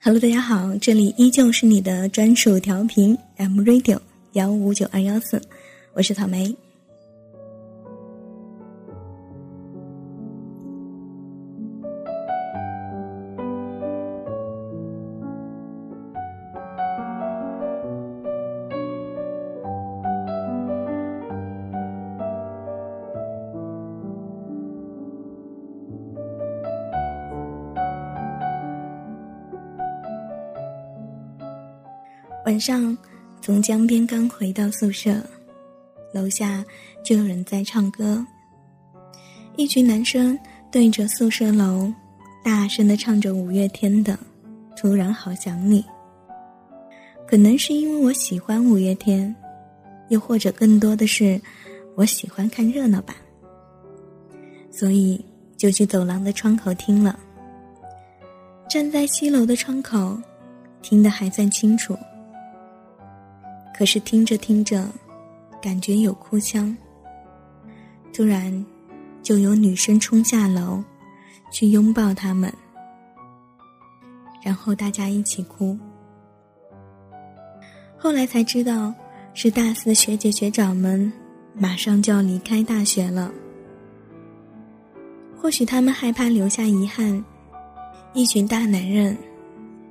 Hello，大家好，这里依旧是你的专属调频 M Radio 幺五九二幺四，我是草莓。晚上从江边刚回到宿舍，楼下就有人在唱歌。一群男生对着宿舍楼大声的唱着五月天的《突然好想你》。可能是因为我喜欢五月天，又或者更多的是我喜欢看热闹吧，所以就去走廊的窗口听了。站在七楼的窗口，听得还算清楚。可是听着听着，感觉有哭腔。突然，就有女生冲下楼，去拥抱他们，然后大家一起哭。后来才知道，是大四学姐学长们马上就要离开大学了。或许他们害怕留下遗憾，一群大男人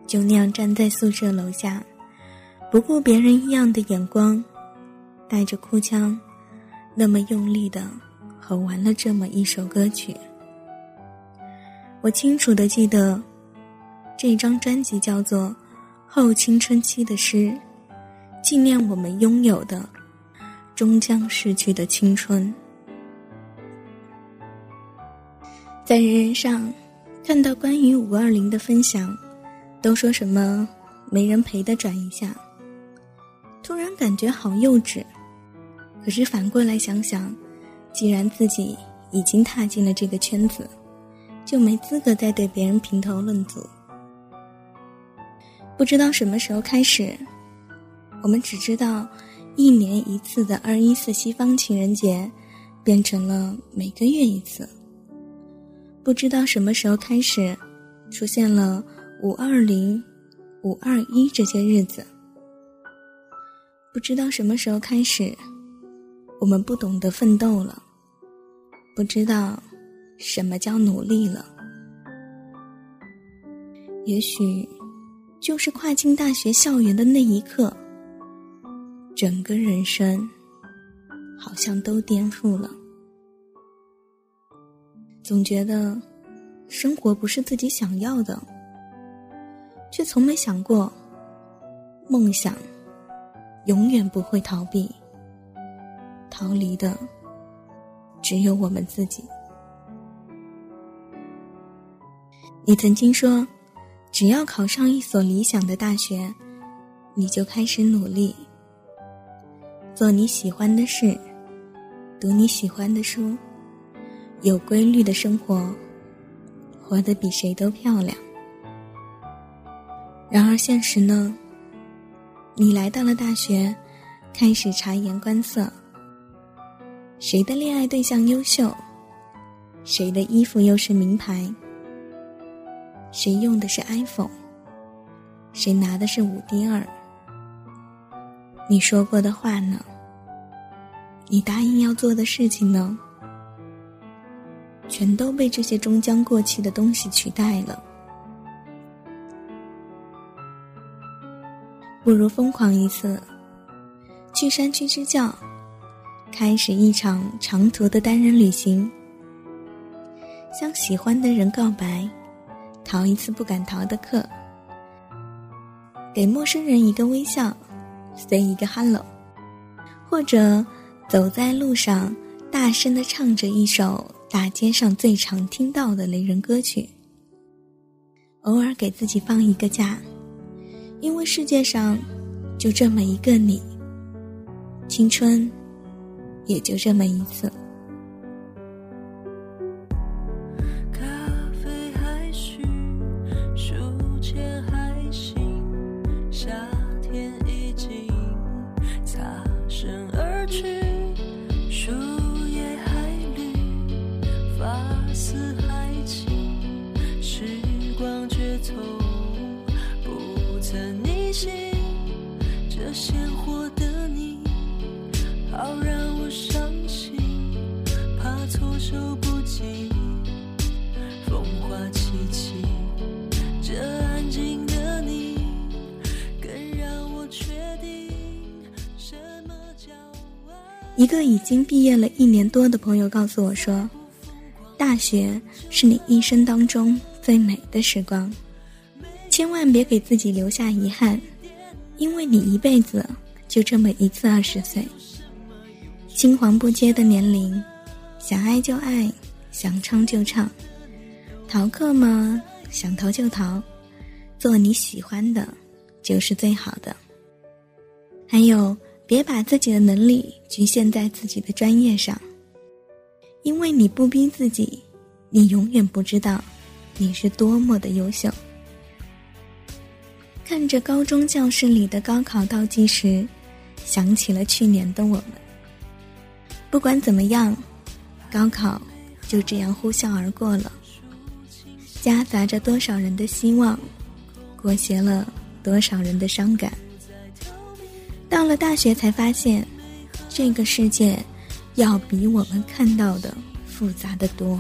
就那样站在宿舍楼下。不顾别人异样的眼光，带着哭腔，那么用力的吼完了这么一首歌曲。我清楚的记得，这张专辑叫做《后青春期的诗》，纪念我们拥有的，终将逝去的青春。在人人上看到关于五二零的分享，都说什么没人陪的转一下。感觉好幼稚，可是反过来想想，既然自己已经踏进了这个圈子，就没资格再对别人评头论足。不知道什么时候开始，我们只知道一年一次的二一四西方情人节变成了每个月一次。不知道什么时候开始，出现了五二零、五二一这些日子。不知道什么时候开始，我们不懂得奋斗了，不知道什么叫努力了。也许，就是跨进大学校园的那一刻，整个人生好像都颠覆了。总觉得，生活不是自己想要的，却从没想过梦想。永远不会逃避，逃离的只有我们自己。你曾经说，只要考上一所理想的大学，你就开始努力，做你喜欢的事，读你喜欢的书，有规律的生活，活得比谁都漂亮。然而现实呢？你来到了大学，开始察言观色。谁的恋爱对象优秀？谁的衣服又是名牌？谁用的是 iPhone？谁拿的是五 D 二？你说过的话呢？你答应要做的事情呢？全都被这些终将过期的东西取代了。不如疯狂一次，去山区支教，开始一场长途的单人旅行，向喜欢的人告白，逃一次不敢逃的课，给陌生人一个微笑，say 一个 hello，或者走在路上，大声的唱着一首大街上最常听到的雷人歌曲，偶尔给自己放一个假。因为世界上就这么一个你，青春也就这么一次。鲜活的你，好让我伤心，怕措手不及。风花凄凄，这安静的你，更让我确定什么叫爱。一个已经毕业了一年多的朋友告诉我说：“大学是你一生当中最美的时光，千万别给自己留下遗憾，因为你一辈子就这么一次二十岁，青黄不接的年龄，想爱就爱，想唱就唱。”逃课吗？想逃就逃，做你喜欢的，就是最好的。还有，别把自己的能力局限在自己的专业上，因为你不逼自己，你永远不知道你是多么的优秀。看着高中教室里的高考倒计时，想起了去年的我们。不管怎么样，高考就这样呼啸而过了。夹杂着多少人的希望，裹挟了多少人的伤感。到了大学才发现，这个世界要比我们看到的复杂的多。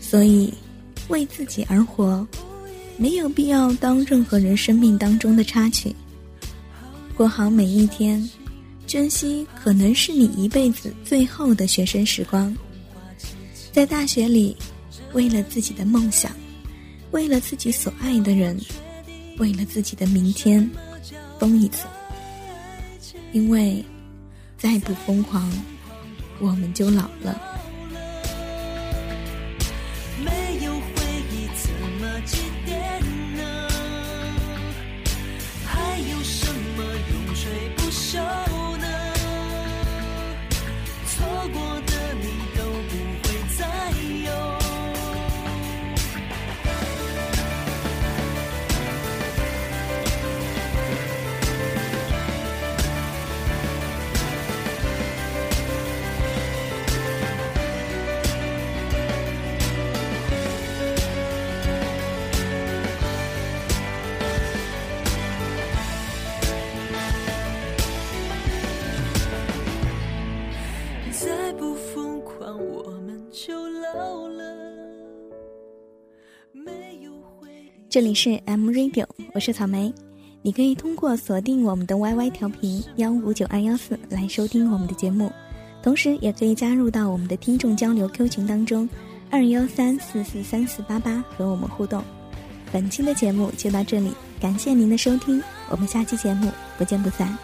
所以，为自己而活，没有必要当任何人生命当中的插曲。过好每一天，珍惜可能是你一辈子最后的学生时光。在大学里。为了自己的梦想，为了自己所爱的人，为了自己的明天，疯一次。因为，再不疯狂，我们就老了。这里是 M Radio，我是草莓。你可以通过锁定我们的 YY 调频幺五九二幺四来收听我们的节目，同时也可以加入到我们的听众交流 Q 群当中，二幺三四四三四八八和我们互动。本期的节目就到这里，感谢您的收听，我们下期节目不见不散。